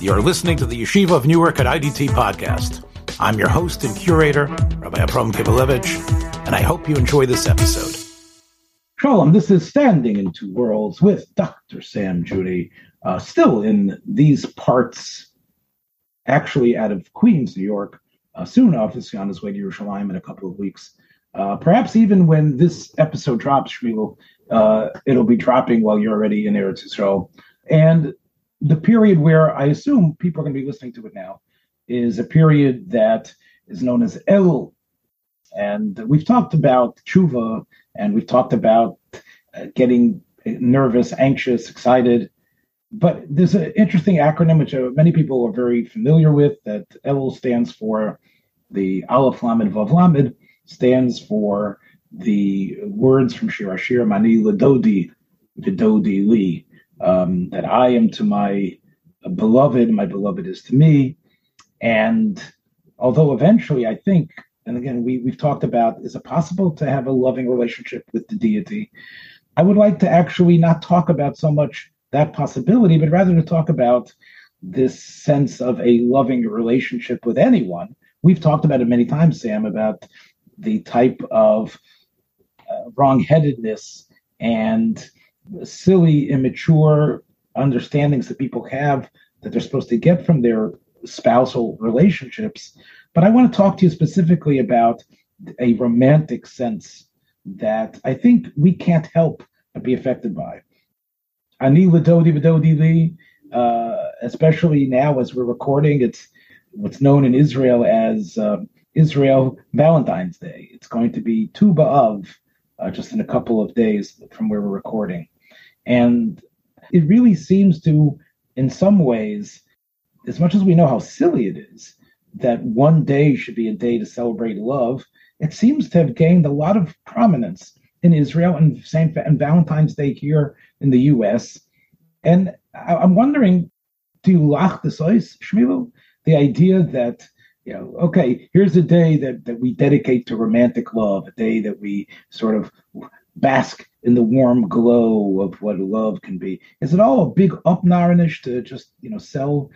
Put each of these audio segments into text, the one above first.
You're listening to the Yeshiva of Newark at IDT podcast. I'm your host and curator, Rabbi Abram Kibalevich, and I hope you enjoy this episode. Shalom, this is Standing in Two Worlds with Dr. Sam Juni, uh, still in these parts, actually out of Queens, New York, uh, soon obviously on his way to Yerushalayim in a couple of weeks. Uh, perhaps even when this episode drops, Shmuel, uh, it'll be dropping while you're already in Eretz Israel. And the period where I assume people are going to be listening to it now is a period that is known as Elul. And we've talked about tshuva, and we've talked about uh, getting nervous, anxious, excited. But there's an interesting acronym which uh, many people are very familiar with that Elul stands for the Aleph Lamed Vav Lamed stands for the words from Shir HaShirim Ani Ladodi Vidodi Li um, that I am to my beloved, my beloved is to me. And although eventually I think, and again, we, we've talked about, is it possible to have a loving relationship with the deity? I would like to actually not talk about so much that possibility, but rather to talk about this sense of a loving relationship with anyone. We've talked about it many times, Sam, about the type of uh, wrongheadedness and silly, immature understandings that people have that they're supposed to get from their spousal relationships. But I want to talk to you specifically about a romantic sense that I think we can't help but be affected by. Ani Ladodi Vadodi Li, uh, especially now as we're recording, it's what's known in Israel as uh, Israel Valentine's Day. It's going to be Tu B'Av uh, just in a couple of days from where we're recording. And it really seems to, in some ways, as much as we know how silly it is, that one day should be a day to celebrate love, it seems to have gained a lot of prominence in Israel and Saint and Valentine's Day here in the U.S. And I, am wondering, do you lach the sois, Shmuel? The idea that you know, okay, here's a day that that we dedicate to romantic love, a day that we sort of bask in the warm glow of what love can be. Is it all a big upnarnish to just you know sell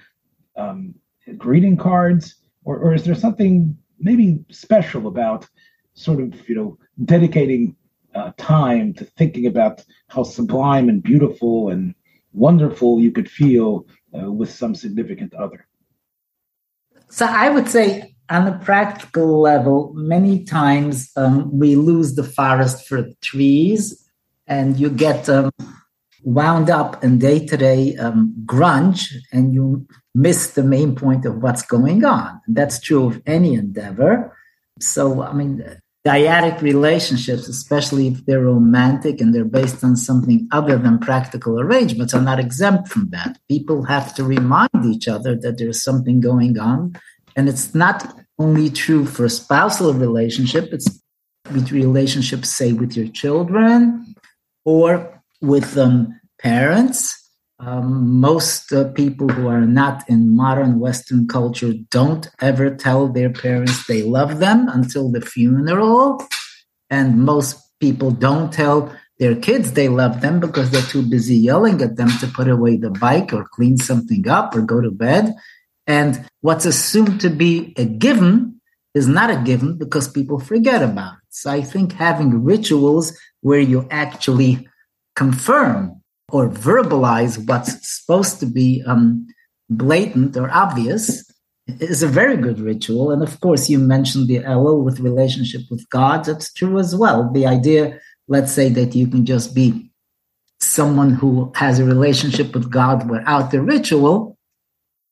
um, greeting cards, or, or is there something maybe special about sort of you know dedicating uh, time to thinking about how sublime and beautiful and wonderful you could feel uh, with some significant other? So I would say on a practical level, many times um, we lose the forest for trees, and you get um, wound up in day to day grunge, and you miss the main point of what's going on. That's true of any endeavor. So, I mean, dyadic relationships, especially if they're romantic and they're based on something other than practical arrangements, are not exempt from that. People have to remind each other that there's something going on and it's not only true for a spousal relationship, it's with relationships, say, with your children or with um, parents. Um, most uh, people who are not in modern Western culture don't ever tell their parents they love them until the funeral. And most people don't tell their kids they love them because they're too busy yelling at them to put away the bike or clean something up or go to bed. And what's assumed to be a given is not a given because people forget about it. So I think having rituals where you actually confirm or verbalize what's supposed to be um, blatant or obvious is a very good ritual. And of course, you mentioned the Elul with relationship with God. That's true as well. The idea, let's say, that you can just be someone who has a relationship with God without the ritual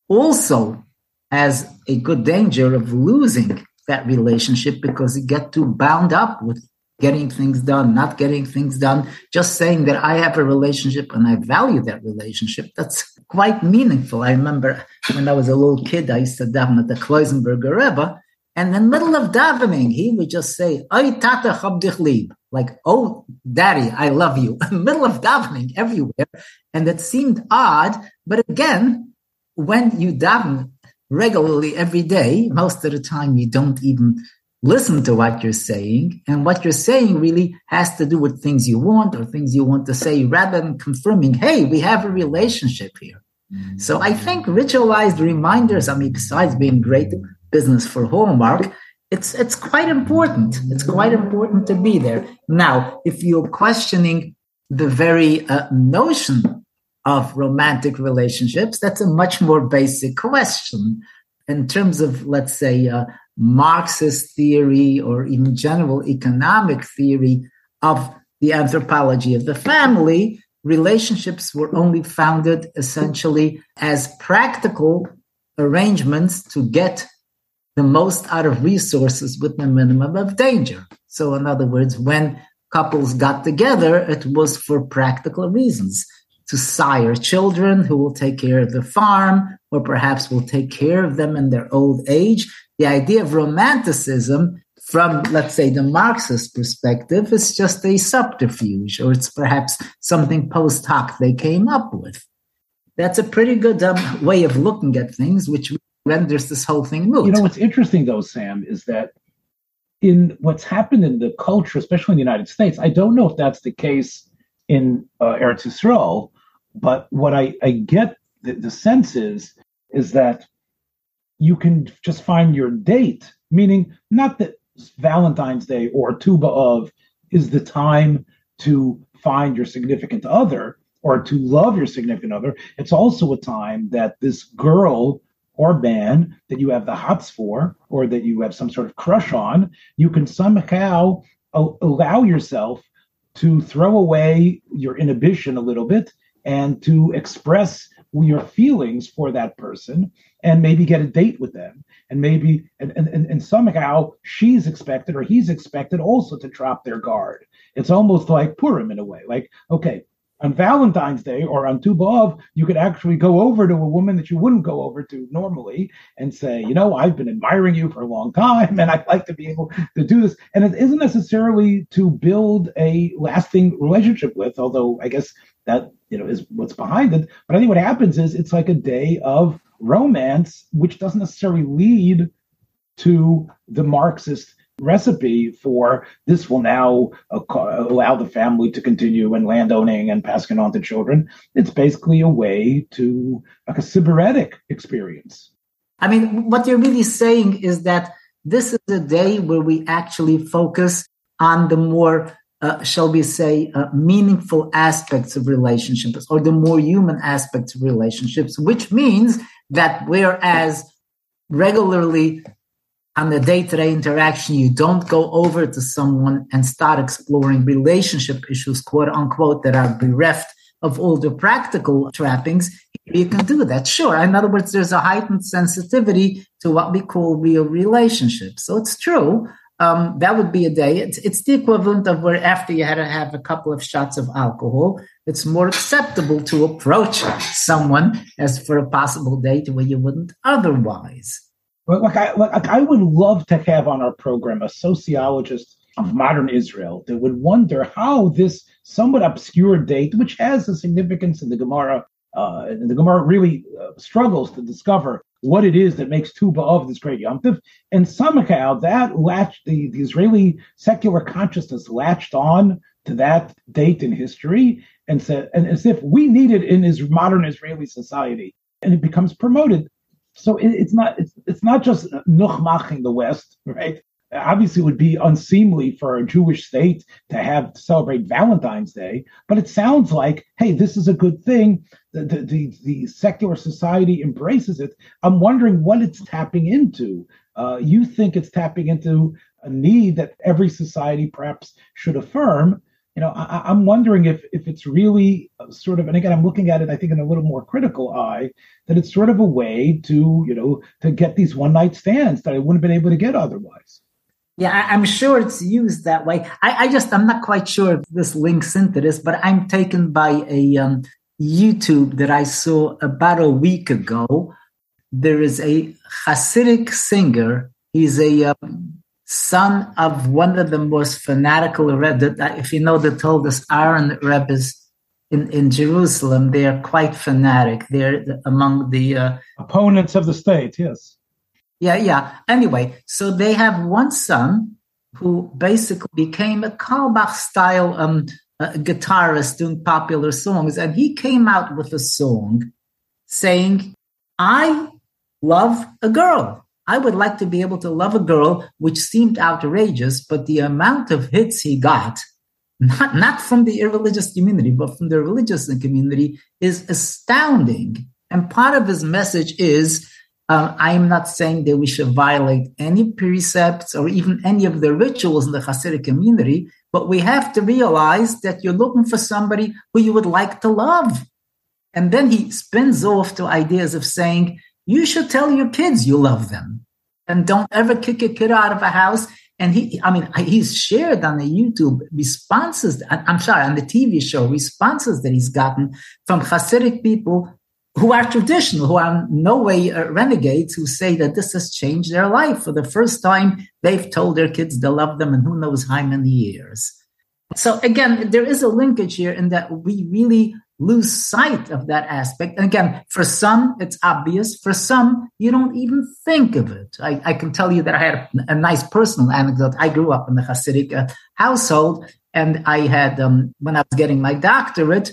also has a good danger of losing that relationship because you get too bound up with getting things done, not getting things done, just saying that I have a relationship and I value that relationship. That's quite meaningful. I remember when I was a little kid, I used to daven at the Kloisenberger Rebbe, and in the middle of davening, he would just say, Ay tata chabdich like, oh, daddy, I love you, in the middle of davening everywhere. And that seemed odd, but again, when you daven regularly every day, most of the time you don't even listen to what you're saying. And what you're saying really has to do with things you want or things you want to say rather than confirming, hey, we have a relationship here. So I think ritualized reminders, I mean, besides being great business for Hallmark, it's it's quite important. It's quite important to be there. Now, if you're questioning the very uh, notion of romantic relationships, that's a much more basic question. In terms of, let's say, uh, Marxist theory or even general economic theory of the anthropology of the family, relationships were only founded essentially as practical arrangements to get the most out of resources with the minimum of danger. So, in other words, when couples got together, it was for practical reasons to sire children who will take care of the farm or perhaps will take care of them in their old age. The idea of romanticism from, let's say, the Marxist perspective is just a subterfuge, or it's perhaps something post hoc they came up with. That's a pretty good um, way of looking at things, which renders this whole thing moot. You know, what's interesting, though, Sam, is that in what's happened in the culture, especially in the United States, I don't know if that's the case in uh, Eretz Yisrael, but what I, I get the, the sense is is that you can just find your date, meaning not that Valentine's Day or Tu B'Av is the time to find your significant other or to love your significant other. It's also a time that this girl or man that you have the hots for or that you have some sort of crush on, you can somehow allow yourself to throw away your inhibition a little bit and to express your feelings for that person and maybe get a date with them. And maybe and, and, and somehow she's expected or he's expected also to drop their guard. It's almost like purim in a way like okay on Valentine's Day or on Tu B'Av, you could actually go over to a woman that you wouldn't go over to normally and say, you know, I've been admiring you for a long time and I'd like to be able to do this. And it isn't necessarily to build a lasting relationship with, although I guess that, you know, is what's behind it. But I think what happens is it's like a day of romance, which doesn't necessarily lead to the Marxist recipe for this will now allow the family to continue and landowning and passing on to children. It's basically a way to like a sybaritic experience. I mean, what you're really saying is that this is a day where we actually focus on the more uh, shall we say, uh, meaningful aspects of relationships or the more human aspects of relationships, which means that whereas regularly on the day-to-day interaction you don't go over to someone and start exploring relationship issues quote unquote that are bereft of all the practical trappings. You can do that. Sure. In other words there's a heightened sensitivity to what we call real relationships. So it's true. Um, that would be a day. It's, it's the equivalent of where after you had to have a couple of shots of alcohol it's more acceptable to approach someone as for a possible date where you wouldn't otherwise like I, like I would love to have on our program a sociologist of modern Israel that would wonder how this somewhat obscure date, which has a significance in the Gemara, uh, and the Gemara really uh, struggles to discover what it is that makes Tu B'Av this great Yom and somehow that latched the, the Israeli secular consciousness latched on to that date in history and said, and as if we need it in his modern Israeli society, and it becomes promoted so it, it's not it's, it's not just nuchmach in the West, right? Obviously, it would be unseemly for a Jewish state to have to celebrate Valentine's Day, but it sounds like, hey, this is a good thing. The, the, the, the secular society embraces it. I'm wondering what it's tapping into. Uh, you think it's tapping into a need that every society perhaps should affirm, you know, I, am wondering if if it's really sort of, and again, I'm looking at it, I think, in a little more critical eye, that it's sort of a way to, you know, to get these one night stands that I wouldn't have been able to get otherwise. Yeah, I'm sure it's used that way. I, I just, I'm not quite sure if this links into this, but I'm taken by a um, YouTube that I saw about a week ago. There is a Hasidic singer. He's a um, son of one of the most fanatical Rebbe. If you know the Toldos Aaron Rebbe's in, in Jerusalem, they are quite fanatic. They're among the uh, opponents of the state, yes. Yeah, yeah. Anyway, so they have one son who basically became a Carlebach style um, uh, guitarist doing popular songs, and he came out with a song saying, I love a girl. I would like to be able to love a girl, which seemed outrageous, but the amount of hits he got, not, not from the irreligious community, but from the religious community, is astounding. And part of his message is um, I am not saying that we should violate any precepts or even any of the rituals in the Hasidic community, but we have to realize that you're looking for somebody who you would like to love. And then he spins off to ideas of saying, you should tell your kids you love them and don't ever kick a kid out of a house. And he, I mean, he's shared on the YouTube responses, I'm sorry, on the TV show, responses that he's gotten from Hasidic people who are traditional, who are no way renegades, who say that this has changed their life. For the first time, they've told their kids they love them and who knows how many years. So again, there is a linkage here in that we really lose sight of that aspect. And again, for some, it's obvious. For some, you don't even think of it. I, I can tell you that I had a, a, nice personal anecdote. I grew up in the Hasidic uh, household, and I had, um, when I was getting my doctorate,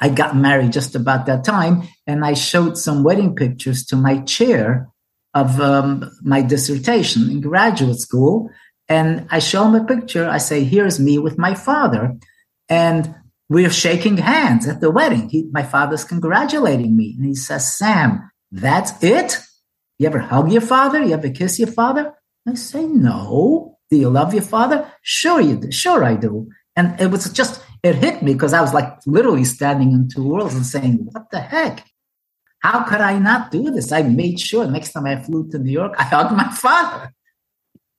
I got married just about that time, and I showed some wedding pictures to my chair of um, my dissertation in graduate school. And I show him a picture. I say, Here's me with my father. And we're shaking hands at the wedding. He, my father's congratulating me. And he says, Sam, that's it? You ever hug your father? You ever kiss your father? I say, No. Do you love your father? Sure, you do. Sure, I do. And it was just, it hit me because I was like literally standing in two worlds and saying, What the heck? How could I not do this? I made sure next time I flew to New York, I hugged my father.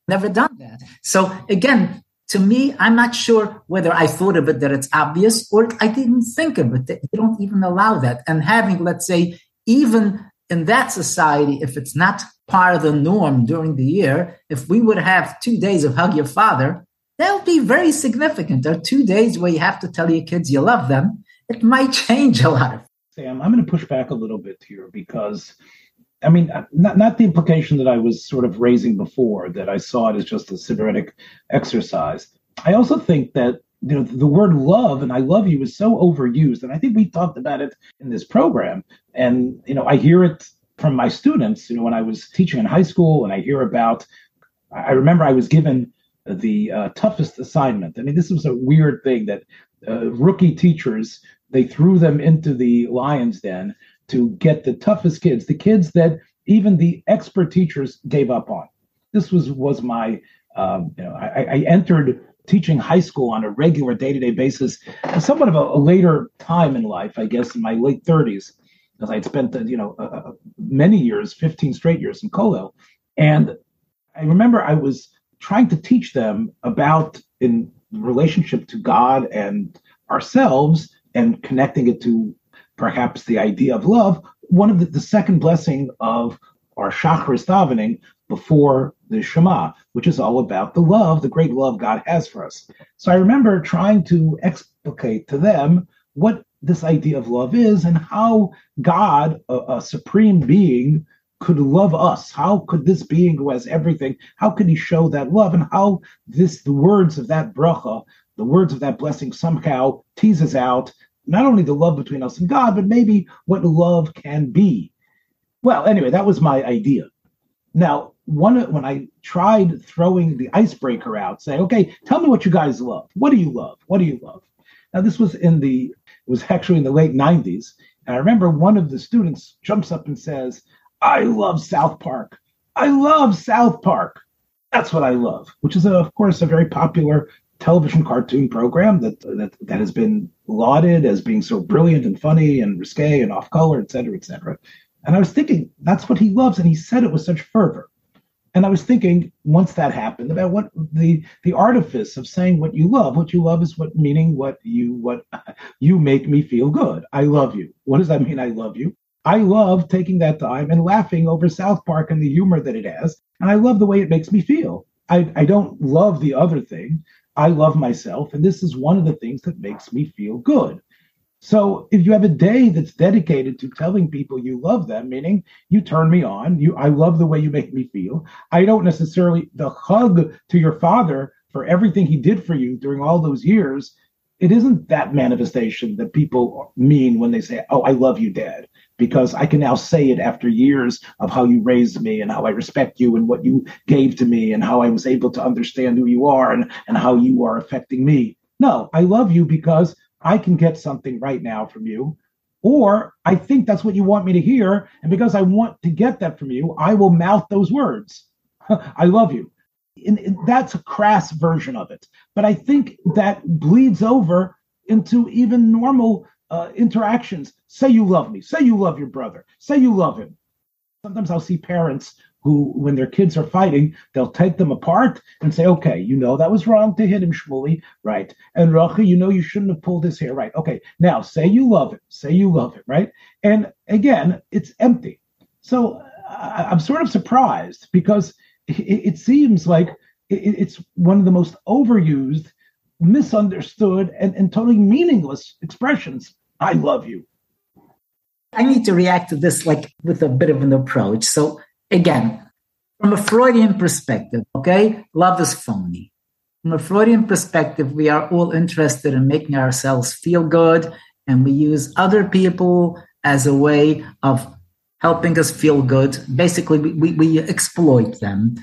Never done that. So again, to me, I'm not sure whether I thought of it that it's obvious or I didn't think of it you don't even allow that. And having, let's say, even in that society, if it's not part of the norm during the year, if we would have two days of hug your father, that would be very significant. There are two days where you have to tell your kids you love them. It might change a lot. Of. Sam, I'm going to push back a little bit here because I mean, not, not the implication that I was sort of raising before, that I saw it as just a symbiotic exercise. I also think that you know the word love and I love you is so overused, and I think we talked about it in this program. And you know, I hear it from my students. You know, when I was teaching in high school, and I hear about. I remember I was given the uh, toughest assignment. I mean, this was a weird thing that uh, rookie teachers they threw them into the lion's den to get the toughest kids, the kids that even the expert teachers gave up on. This was was my, um, you know, I, I, entered teaching high school on a regular day to day basis, somewhat of a, a, later time in life, I guess, in my late 30s, because I'd spent, you know, uh, many years, 15 straight years in Kollel. And I remember I was trying to teach them about in relationship to God and ourselves and connecting it to perhaps the idea of love, one of the, the second blessing of our Shacharis davening before the Shema, which is all about the love, the great love God has for us. So I remember trying to explicate to them what this idea of love is and how God, a, a supreme being, could love us. How could this being who has everything, how could he show that love? And how this, the words of that bracha, the words of that blessing somehow teases out not only the love between us and God, but maybe what love can be. Well, anyway, that was my idea. Now, one when I tried throwing the icebreaker out, saying, "Okay, tell me what you guys love. What do you love? What do you love?" Now, this was in the it was actually in the late '90s, and I remember one of the students jumps up and says, "I love South Park. I love South Park. That's what I love," which is, a, of course, a very popular television cartoon program that, that that has been lauded as being so brilliant and funny and risque and off color, et cetera, et cetera. And I was thinking that's what he loves, and he said it with such fervor. And I was thinking once that happened about what the the artifice of saying what you love. What you love is what meaning what you what you make me feel good. I love you. What does that mean? I love you. I love taking that time and laughing over South Park and the humor that it has, and I love the way it makes me feel. I, I don't love the other thing. I love myself, and this is one of the things that makes me feel good. So if you have a day that's dedicated to telling people you love them, meaning you turn me on, you I love the way you make me feel. I don't necessarily the hug to your father for everything he did for you during all those years. It isn't that manifestation that people mean when they say, "Oh, I love you, Dad." Because I can now say it after years of how you raised me and how I respect you and what you gave to me and how I was able to understand who you are and, and how you are affecting me. No, I love you because I can get something right now from you. Or I think that's what you want me to hear. And because I want to get that from you, I will mouth those words. I love you. And, and that's a crass version of it. But I think that bleeds over into even normal uh, interactions. Say you love me. Say you love your brother. Say you love him. Sometimes I'll see parents who, when their kids are fighting, they'll take them apart and say, okay, you know that was wrong to hit him, Shmuley, right? And Rachi, you know you shouldn't have pulled his hair, right? Okay, now say you love him. Say you love him, right? And again, it's empty. So I, am sort of surprised because it, it seems like it, it's one of the most overused misunderstood and, and totally meaningless expressions. I love you. I need to react to this like with a bit of an approach. So again, from a Freudian perspective, okay, love is phony. From a Freudian perspective, we are all interested in making ourselves feel good, and we use other people as a way of helping us feel good. Basically, we, we, we exploit them.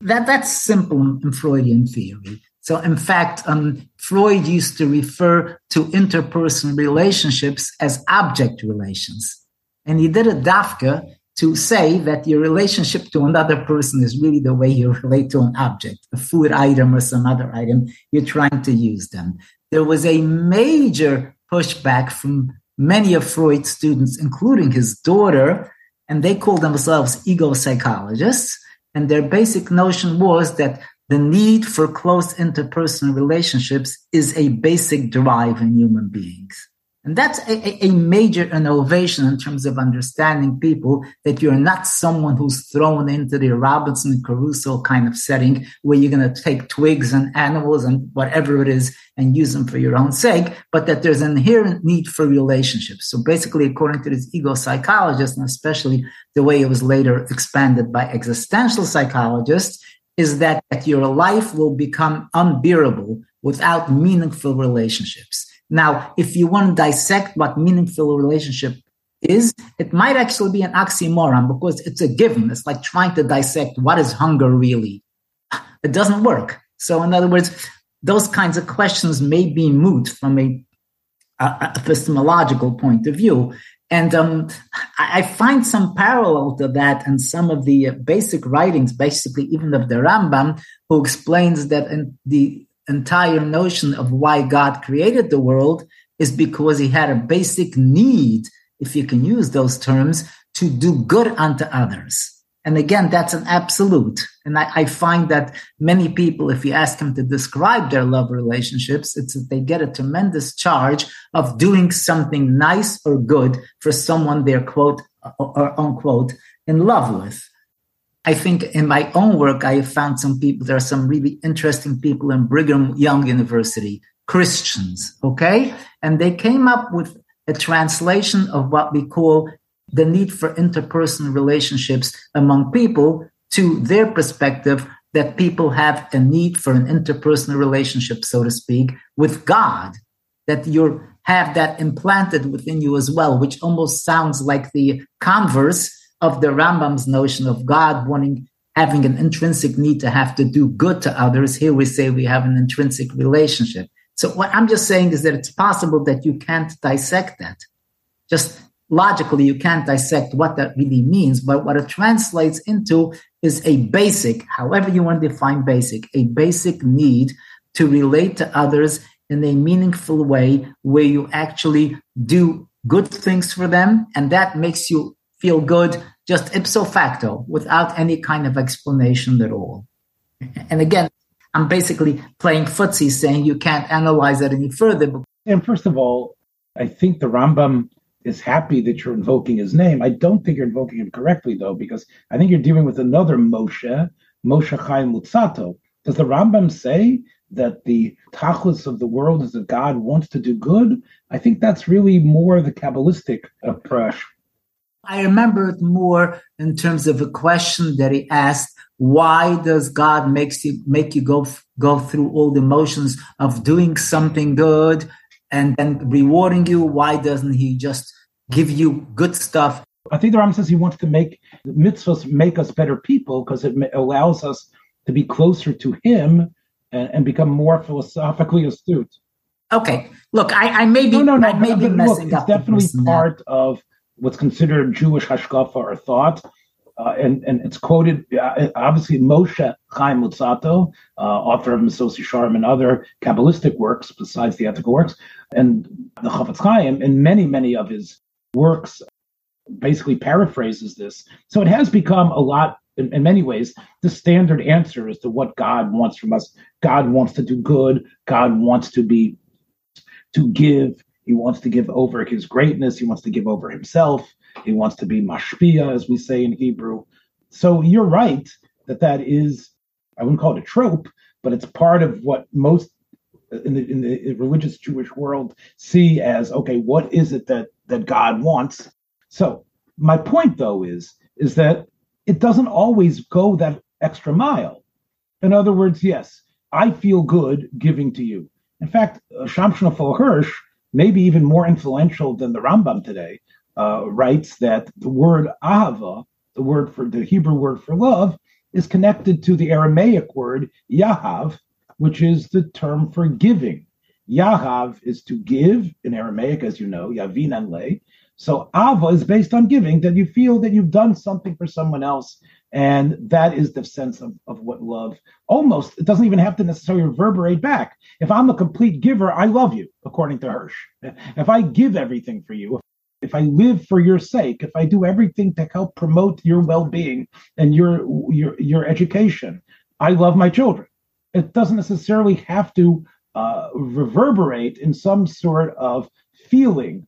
That that's simple in Freudian theory. So, in fact, um, Freud used to refer to interpersonal relationships as object relations. And he did a dafka to say that your relationship to another person is really the way you relate to an object, a food item or some other item. You're trying to use them. There was a major pushback from many of Freud's students, including his daughter, and they called themselves ego psychologists. And their basic notion was that the need for close interpersonal relationships is a basic drive in human beings. And that's a, a, major innovation in terms of understanding people that you're not someone who's thrown into the Robinson Crusoe kind of setting where you're going to take twigs and animals and whatever it is and use them for your own sake, but that there's an inherent need for relationships. So basically, according to this ego psychologist, and especially the way it was later expanded by existential psychologists, is that that your life will become unbearable without meaningful relationships. Now, if you want to dissect what meaningful relationship is, it might actually be an oxymoron because it's a given. It's like trying to dissect what is hunger really. It doesn't work. So, in other words, those kinds of questions may be moot from a, a epistemological point of view. And um, I find some parallel to that in some of the basic writings, basically even of the Rambam, who explains that the entire notion of why God created the world is because he had a basic need, if you can use those terms, to do good unto others. And again, that's an absolute. And I, I, find that many people, if you ask them to describe their love relationships, it's that they get a tremendous charge of doing something nice or good for someone they're quote or unquote in love with. I think in my own work, I have found some people, there are some really interesting people in Brigham Young University, Christians, okay? And they came up with a translation of what we call the need for interpersonal relationships among people to their perspective that people have a need for an interpersonal relationship, so to speak, with God, that you have that implanted within you as well, which almost sounds like the converse of the Rambam's notion of God wanting having an intrinsic need to have to do good to others. Here we say we have an intrinsic relationship. So what I'm just saying is that it's possible that you can't dissect that. Just logically you can't dissect what that really means, but what it translates into is a basic, however you want to define basic, a basic need to relate to others in a meaningful way where you actually do good things for them and that makes you feel good just ipso facto without any kind of explanation at all. And again, I'm basically playing footsie saying you can't analyze that any further. And first of all, I think the Rambam is happy that you're invoking his name. I don't think you're invoking him correctly, though, because I think you're dealing with another Moshe, Moshe Chaim Luzzatto. Does the Rambam say that the tachlis of the world is that God wants to do good? I think that's really more the Kabbalistic approach. I remember it more in terms of a question that he asked why does God makes you make you go go through all the motions of doing something good and then rewarding you? Why doesn't He just give you good stuff. I think the Rambam says he wants to make mitzvahs make us better people because it allows us to be closer to him and, and become more philosophically astute. Okay, look, I, I may be, no, no, no, I may be messing look, up. It's definitely part of what's considered Jewish hashkafa or thought. Uh, and, and it's quoted uh, obviously Moshe Chaim Luzzatto, uh, author of Mesillas Yesharim and other Kabbalistic works besides the ethical works, and the Chafetz Chaim in many many of his works basically paraphrases this. So it has become a lot in, in many ways the standard answer as to what God wants from us. God wants to do good. God wants to be to give. He wants to give over his greatness. He wants to give over himself. He wants to be mashpia, as we say in Hebrew. So you're right that that is, I wouldn't call it a trope, but it's part of what most in the, in the religious Jewish world see as okay, what is it that that God wants? So my point though is is that it doesn't always go that extra mile. In other words, yes, I feel good giving to you. In fact, uh, Shamshon Hirsch, maybe even more influential than the Rambam today, uh, writes that the word ahava, the word for the Hebrew word for love, is connected to the Aramaic word yahav, which is the term for giving. Yahav is to give in Aramaic, as you know, yavin and lay. So ava is based on giving, that you feel that you've done something for someone else and that is the sense of, of what love almost, it doesn't even have to necessarily reverberate back. If I'm a complete giver, I love you, according to Hirsch. If I give everything for you, if I live for your sake, if I do everything to help promote your well-being and your your your education, I love my children. It doesn't necessarily have to uh, reverberate in some sort of feeling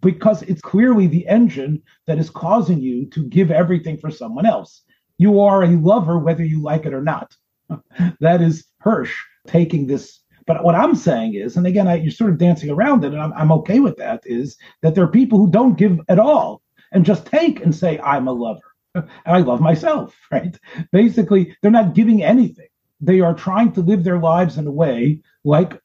because it's clearly the engine that is causing you to give everything for someone else. You are a lover whether you like it or not. that is Hirsch taking this. But what I'm saying is, and again, I, you're sort of dancing around it, and I'm, I'm okay with that, is that there are people who don't give at all and just take and say, I'm a lover. and I love myself, right? Basically, they're not giving anything. They are trying to live their lives in a way like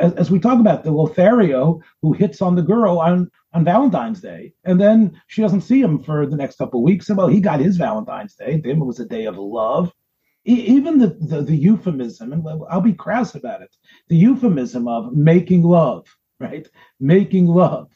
as, as, we talk about the Lothario who hits on the girl on on Valentine's Day, and then she doesn't see him for the next couple of weeks. And well, he got his Valentine's Day. It was a day of love. E- even the, the, the euphemism, and I'll be crass about it, the euphemism of making love, right? Making love.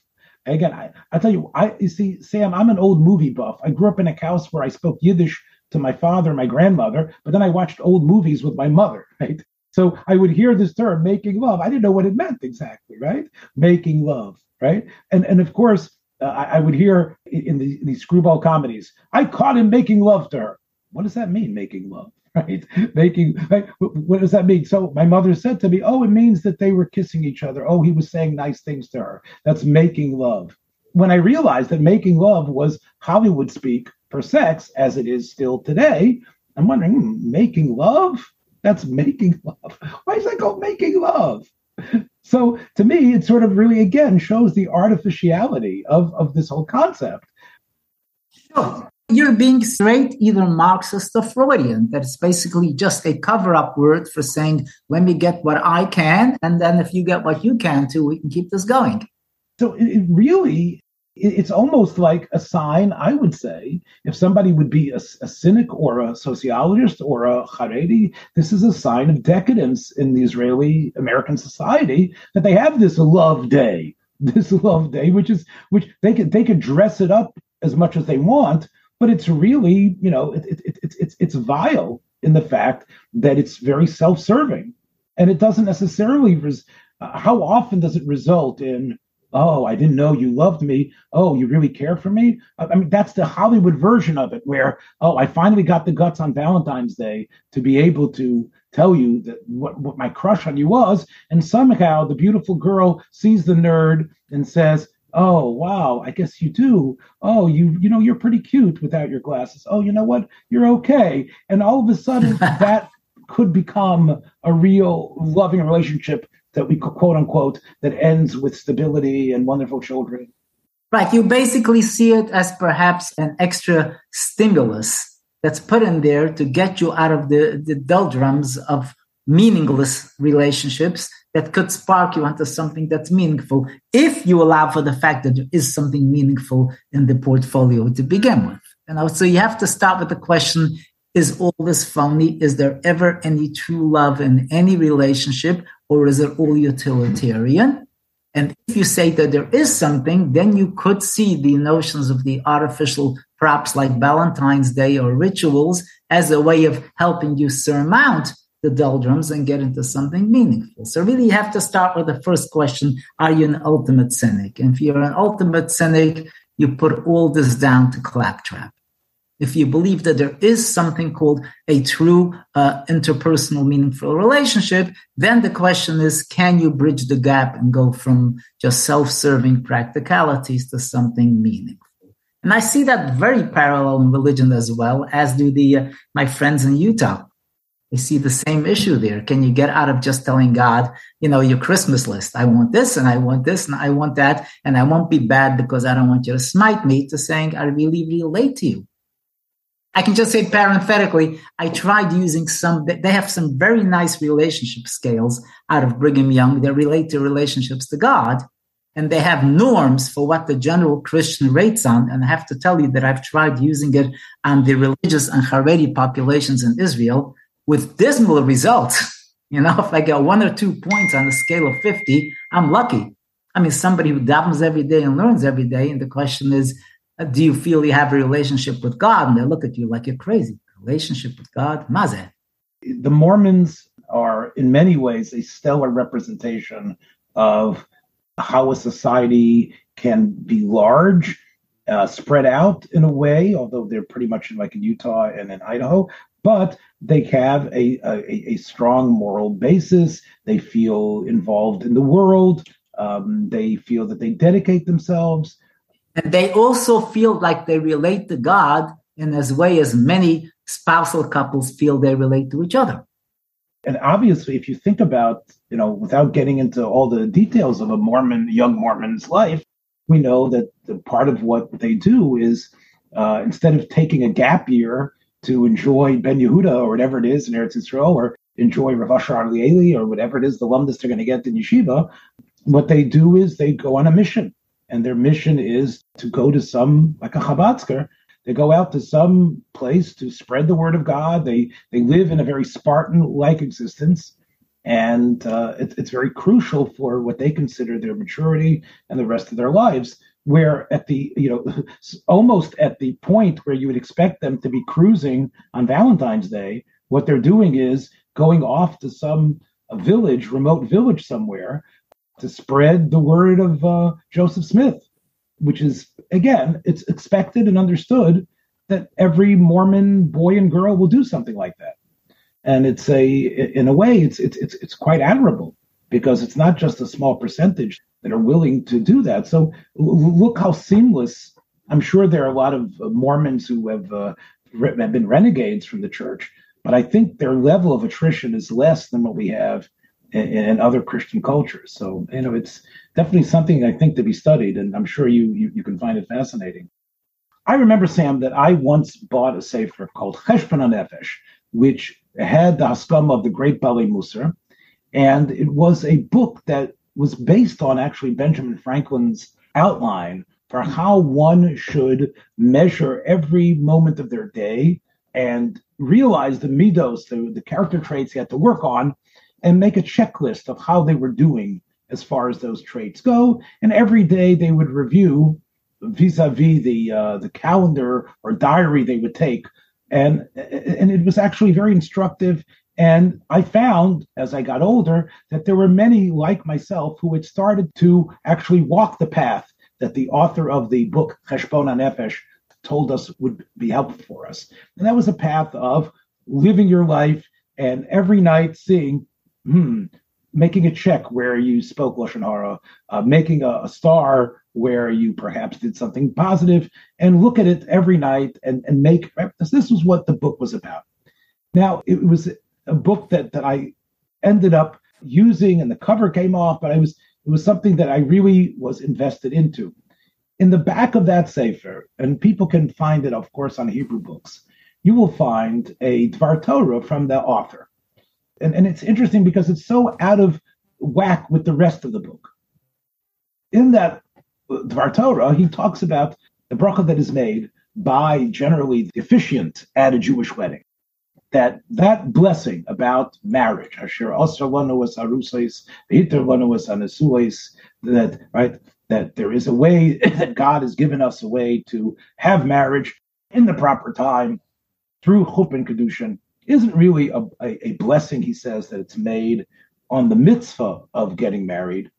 Again, I, I tell you, I you see, Sam, I'm an old movie buff. I grew up in a house where I spoke Yiddish to my father my grandmother, but then I watched old movies with my mother, right? So I would hear this term, making love. I didn't know what it meant exactly, right? Making love right? And and of course, uh, I, I, would hear in, the, in these screwball comedies, I caught him making love to her. What does that mean, making love? Right? Making right? what does that mean? So my mother said to me, Oh, it means that they were kissing each other. Oh, he was saying nice things to her. That's making love. When I realized that making love was Hollywood speak for sex, as it is still today, I'm wondering, hmm, making love? That's making love. Why is that called making love? So to me, it sort of really again shows the artificiality of, of this whole concept. Sure. You're being straight, either Marxist or Freudian. That's basically just a cover up word for saying, let me get what I can. And then if you get what you can too, we can keep this going. So it really it's almost like a sign, I would say, if somebody would be a, a, cynic or a sociologist or a Haredi, this is a sign of decadence in the Israeli American society that they have this love day, this love day, which is which they could they could dress it up as much as they want, but it's really you know it, it, it, it's it's vile in the fact that it's very self-serving, and it doesn't necessarily. Res- uh, how often does it result in Oh, I didn't know you loved me. Oh, you really care for me. I mean, that's the Hollywood version of it, where oh, I finally got the guts on Valentine's Day to be able to tell you that what, what my crush on you was, and somehow the beautiful girl sees the nerd and says, "Oh, wow, I guess you do. Oh, you you know you're pretty cute without your glasses. Oh, you know what? You're okay." And all of a sudden, that could become a real loving relationship that we quote unquote that ends with stability and wonderful children. Right. You basically see it as perhaps an extra stimulus that's put in there to get you out of the, the doldrums of meaningless relationships that could spark you onto something that's meaningful if you allow for the fact that there is something meaningful in the portfolio to begin with. You know, so you have to start with the question is all this phony? Is there ever any true love in any relationship, or is it all utilitarian? And if you say that there is something, then you could see the notions of the artificial props like Valentine's Day or rituals as a way of helping you surmount the doldrums and get into something meaningful. So really you have to start with the first question, are you an ultimate cynic? And if you're an ultimate cynic, you put all this down to claptrap. If you believe that there is something called a true uh, interpersonal meaningful relationship, then the question is, can you bridge the gap and go from just self-serving practicalities to something meaningful? And I see that very parallel in religion as well, as do the uh, my friends in Utah. They see the same issue there. Can you get out of just telling God, you know, your Christmas list? I want this and I want this and I want that, and I won't be bad because I don't want you to smite me, to saying, I really relate to you. I can just say parenthetically, I tried using some, they have some very nice relationship scales out of Brigham Young that relate to relationships to God. And they have norms for what the general Christian rates on. And I have to tell you that I've tried using it on the religious and Haredi populations in Israel with dismal results. You know, if I get one or two points on a scale of 50, I'm lucky. I mean, somebody who davens every day and learns every day. And the question is, do you feel you have a relationship with God? And they look at you like you're crazy. Relationship with God, mazeh. The Mormons are, in many ways, a stellar representation of how a society can be large, uh, spread out in a way, although they're pretty much in, like in Utah and in Idaho, but they have a, a, a strong moral basis. They feel involved in the world. Um, they feel that they dedicate themselves. And they also feel like they relate to God in as way as many spousal couples feel they relate to each other. And obviously, if you think about, you know, without getting into all the details of a Mormon, young Mormon's life, we know that part of what they do is uh, instead of taking a gap year to enjoy Ben Yehuda or whatever it is in Eretz Yisrael, or enjoy Rav Asher Arieli or whatever it is the lumdus they're going to get in yeshiva, what they do is they go on a mission, and their mission is to go to some like a Chabadsker. They go out to some place to spread the word of God. They they live in a very Spartan-like existence, and uh, it, it's very crucial for what they consider their maturity and the rest of their lives where at the you know almost at the point where you would expect them to be cruising on Valentine's Day, what they're doing is going off to some village, remote village somewhere, to spread the word of uh, Joseph Smith, which is again, it's expected and understood that every Mormon boy and girl will do something like that, and it's a in a way it's it's it's, it's quite admirable because it's not just a small percentage that are willing to do that. So look how seamless. I'm sure there are a lot of uh, Mormons who have, uh, have been renegades from the church, but I think their level of attrition is less than what we have in, in, other Christian cultures. So you know, it's definitely something I think to be studied, and I'm sure you you, you can find it fascinating. I remember Sam that I once bought a sefer called Cheshbon Nefesh, which had the haskam of the great Bali Musar, and it was a book that was based on actually Benjamin Franklin's outline for how one should measure every moment of their day and realize the midos, the, the character traits he had to work on, and make a checklist of how they were doing as far as those traits go. And every day they would review vis-a-vis the uh, the calendar or diary they would take, and and it was actually very instructive and I found as I got older that there were many like myself who had started to actually walk the path that the author of the book Cheshbon Nefesh told us would be helpful for us. And that was a path of living your life and every night seeing, hmm, making a check where you spoke Lashon Hara, uh, making a, a, star where you perhaps did something positive, and look at it every night and, and make, this was what the book was about. Now, it was a book that that I ended up using, and the cover came off, but I was it was something that I really was invested into. In the back of that sefer, and people can find it, of course, on Hebrew books, you will find a Dvar Torah from the author. And, and it's interesting because it's so out of whack with the rest of the book. In that uh, Dvar Torah, he talks about the bracha that is made by generally the officiant at a Jewish wedding. That that blessing about marriage, Asher arusais, that right, that there is a way that God has given us a way to have marriage in the proper time through chup and kedushin, isn't really a, a, a blessing. He says that it's made on the mitzvah of getting married.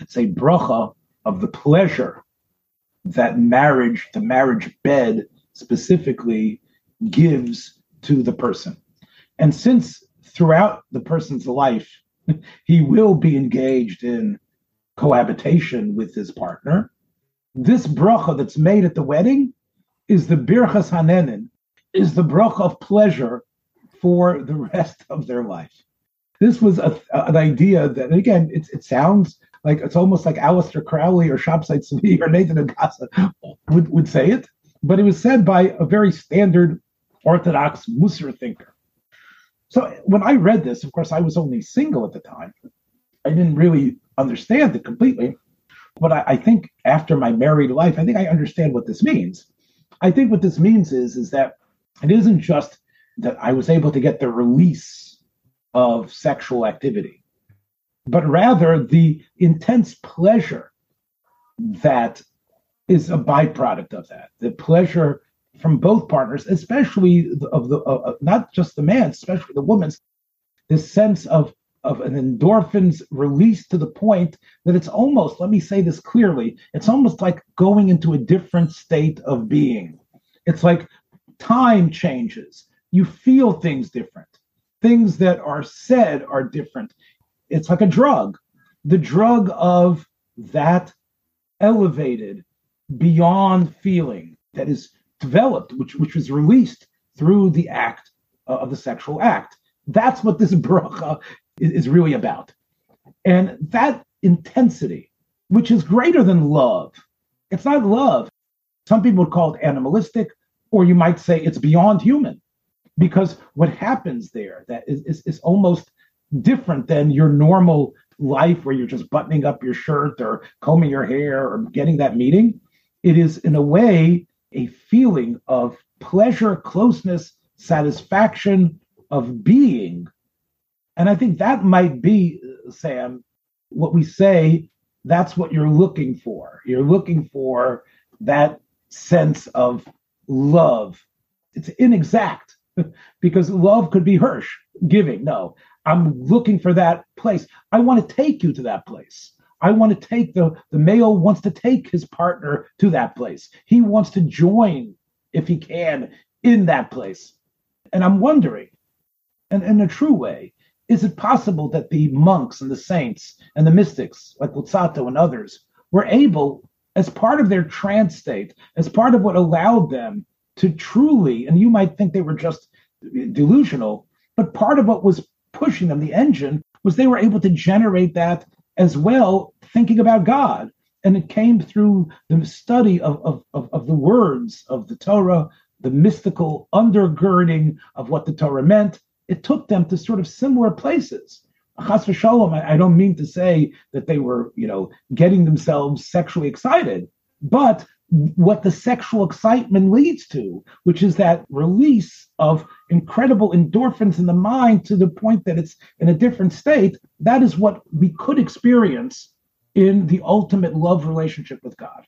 It's a bracha of the pleasure that marriage, the marriage bed specifically, gives to the person. And since throughout the person's life, he will be engaged in cohabitation with his partner, this bracha that's made at the wedding is the birchas hanehenin, is the bracha of pleasure for the rest of their life. This was a, an idea that, again, it, it sounds like it's almost like Aleister Crowley or Shabtai Tzvi or Nathan Adassa would, would say it, but it was said by a very standard Orthodox Musar thinker. So when I read this, of course, I was only single at the time. I didn't really understand it completely. But I, I think after my married life, I think I understand what this means. I think what this means is, is that it isn't just that I was able to get the release of sexual activity but rather the intense pleasure that is a byproduct of that. The pleasure from both partners, especially of the uh, not just the man, especially the woman's, this sense of of an endorphins release to the point that it's almost, let me say this clearly, it's almost like going into a different state of being. It's like time changes. You feel things different. Things that are said are different it's like a drug, the drug of that elevated beyond feeling that is developed, which which was released through the act uh, of the sexual act. That's what this bracha is, is really about, and that intensity, which is greater than love. It's not love. Some people would call it animalistic, or you might say it's beyond human, because what happens there that is, is, is almost different than your normal life where you're just buttoning up your shirt or combing your hair or getting that meeting. It is, in a way, a feeling of pleasure, closeness, satisfaction of being. And I think that might be, uh, Sam, what we say that's what you're looking for. You're looking for that sense of love. It's inexact because love could be Hirsch giving. No, I'm looking for that place. I want to take you to that place. I want to take the the male wants to take his partner to that place. He wants to join if he can in that place. And I'm wondering, and in a true way, is it possible that the monks and the saints and the mystics, like Luzzatto and others, were able, as part of their trance state, as part of what allowed them to truly, and you might think they were just delusional, but part of what was pushing them, the engine, was they were able to generate that as well, thinking about God. And it came through the study of, of, of, of the words of the Torah, the mystical undergirding of what the Torah meant. It took them to sort of similar places. Chas v'shalom, I, I don't mean to say that they were, you know, getting themselves sexually excited, but what the sexual excitement leads to, which is that release of incredible endorphins in the mind to the point that it's in a different state. That is what we could experience in the ultimate love relationship with God.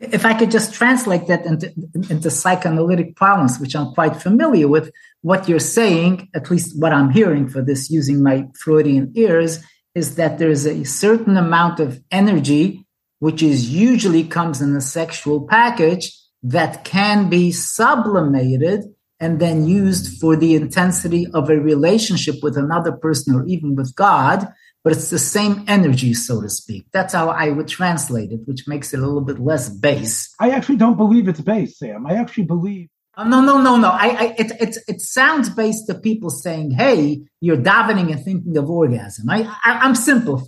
If I could just translate that into, into psychoanalytic parlance, which I'm quite familiar with, what you're saying, at least what I'm hearing for this using my Freudian ears, is that there's a certain amount of energy which is usually comes in a sexual package that can be sublimated and then used for the intensity of a relationship with another person or even with God, but it's the same energy, so to speak. That's how I would translate it, which makes it a little bit less base. I actually don't believe it's base, Sam. I actually believe. Oh, no, no, no, no. I, I it, it, it sounds based to people saying, "Hey, you're davening and thinking of orgasm." I, I I'm simple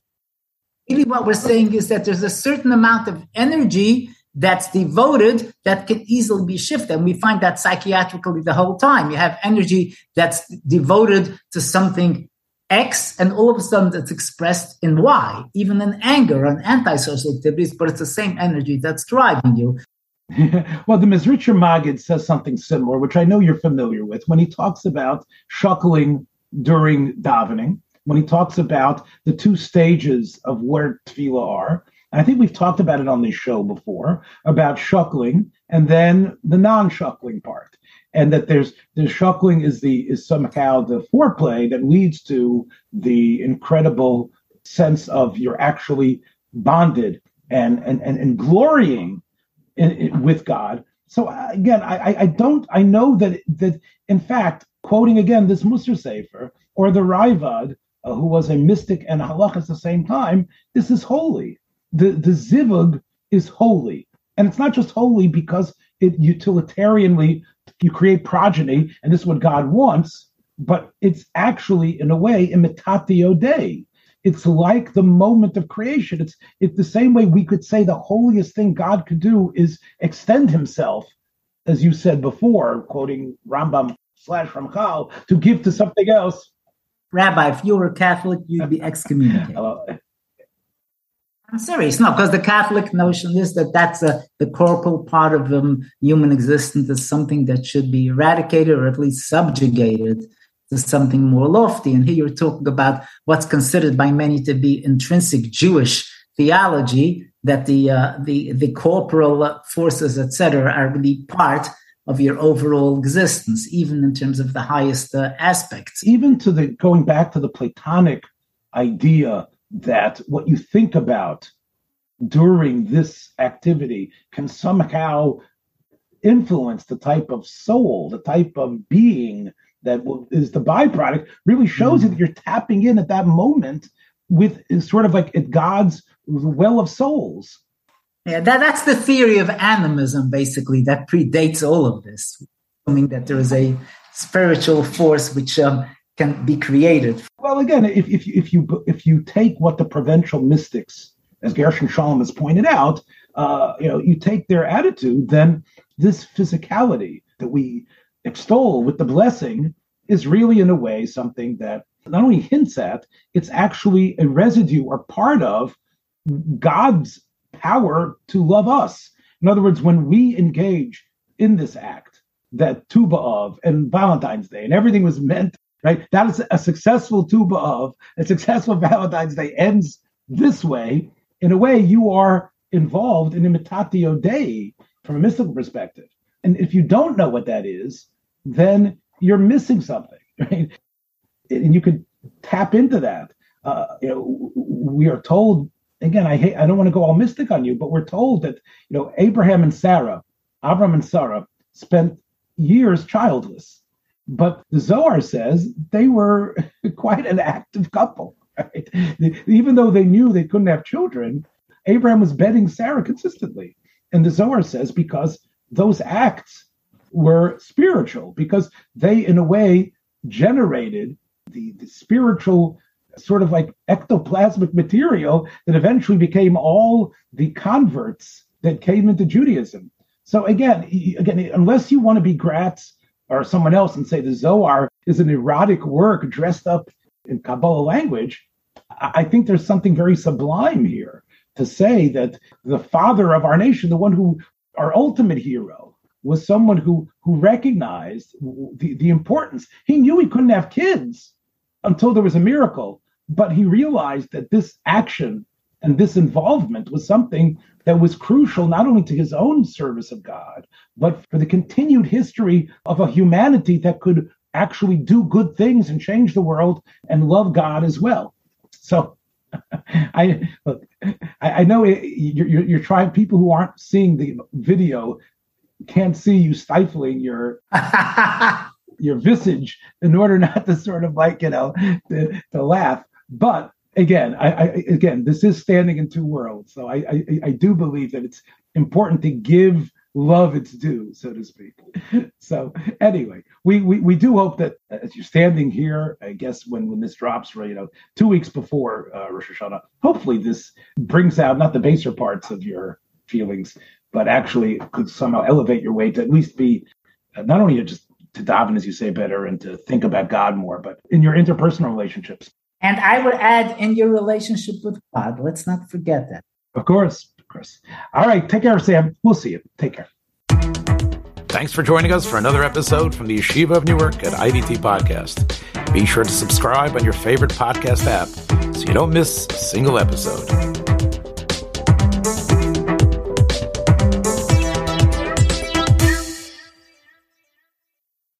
really what we're saying is that there's a certain amount of energy that's devoted that can easily be shifted. And we find that psychiatrically the whole time. You have energy that's devoted to something X, and all of a sudden it's expressed in Y, even in anger and antisocial activities, but it's the same energy that's driving you. well, the Mezritcher Magid says something similar, which I know you're familiar with, when he talks about shuckling during davening, when he talks about the two stages of where tefillah are. I think we've talked about it on this show before about shuckling and then the non-shuckling part and that there's the shuckling is the is somehow the foreplay that leads to the incredible sense of you're actually bonded and and and, and glorying in, in, with God. So uh, again, I, I don't I know that that in fact quoting again this Musar Sefer or the Ravad, uh, who was a mystic and a halach at the same time, this is holy. The the zivug is holy, and it's not just holy because it utilitarianly you create progeny, and this is what God wants, but it's actually, in a way, imitatio Dei. It's like the moment of creation. It's it's the same way we could say the holiest thing God could do is extend himself, as you said before, quoting Rambam slash Ramchal, to give to something else. Rabbi, if you were a Catholic, you'd be excommunicated. I'm serious. No, because the Catholic notion is that that's a, the corporal part of um, human existence is something that should be eradicated or at least subjugated to something more lofty. And here you're talking about what's considered by many to be intrinsic Jewish theology, that the uh, the the corporal forces, etc., are really part of your overall existence, even in terms of the highest uh, aspects. Even to the going back to the Platonic idea that what you think about during this activity can somehow influence the type of soul, the type of being that is the byproduct, really shows mm. you that you're tapping in at that moment with sort of like at God's well of souls. Yeah, that, that's the theory of animism, basically, that predates all of this. Meaning that there is a spiritual force which um, can be created. Well, again, if, if, if you if you take what the Provençal mystics, as Gershom Scholem has pointed out, uh, you know, you take their attitude, then this physicality that we extol with the blessing is really, in a way, something that not only hints at, it's actually a residue or part of God's power to love us. In other words, when we engage in this act, that Tu B'Av and Valentine's Day and everything was meant right? That is a successful Tu B'Av, a successful Valentine's Day ends this way. In a way, you are involved in imitatio Dei from a mystical perspective. And if you don't know what that is, then you're missing something, right? And you could tap into that. Uh, you know, we are told again. I hate. I don't want to go all mystic on you, but we're told that you know Abraham and Sarah, Abram and Sarah, spent years childless but the Zohar says they were quite an active couple. Right? Even though they knew they couldn't have children, Abraham was bedding Sarah consistently. And the Zohar says because those acts were spiritual, because they, in a way, generated the, the spiritual sort of like ectoplasmic material that eventually became all the converts that came into Judaism. So again, again, unless you want to be Graetz or someone else and say the Zohar is an erotic work dressed up in Kabbalah language, I think there's something very sublime here to say that the father of our nation, the one who, our ultimate hero, was someone who who recognized the, the importance. He knew he couldn't have kids until there was a miracle, but he realized that this action and this involvement was something that was crucial not only to his own service of God, but for the continued history of a humanity that could actually do good things and change the world and love God as well. So I look, I, know you're, you're trying. People who aren't seeing the video can't see you stifling your your visage in order not to sort of like you know to, to laugh. But again, I, I, again, this is standing in two worlds. So I, I, I do believe that it's important to give love its due, so to speak. So anyway, we, we we do hope that as you're standing here, I guess when when this drops, right, you know, two weeks before uh, Rosh Hashanah, hopefully this brings out not the baser parts of your feelings, but actually could somehow elevate your way to at least be uh, not only just to daven, as you say, better and to think about God more, but in your interpersonal relationships, And I would add in your relationship with God. Let's not forget that. Of course, of course. All right, take care, Sam. We'll see you. Take care. Thanks for joining us for another episode from the Yeshiva of Newark at IDT Podcast. Be sure to subscribe on your favorite podcast app so you don't miss a single episode.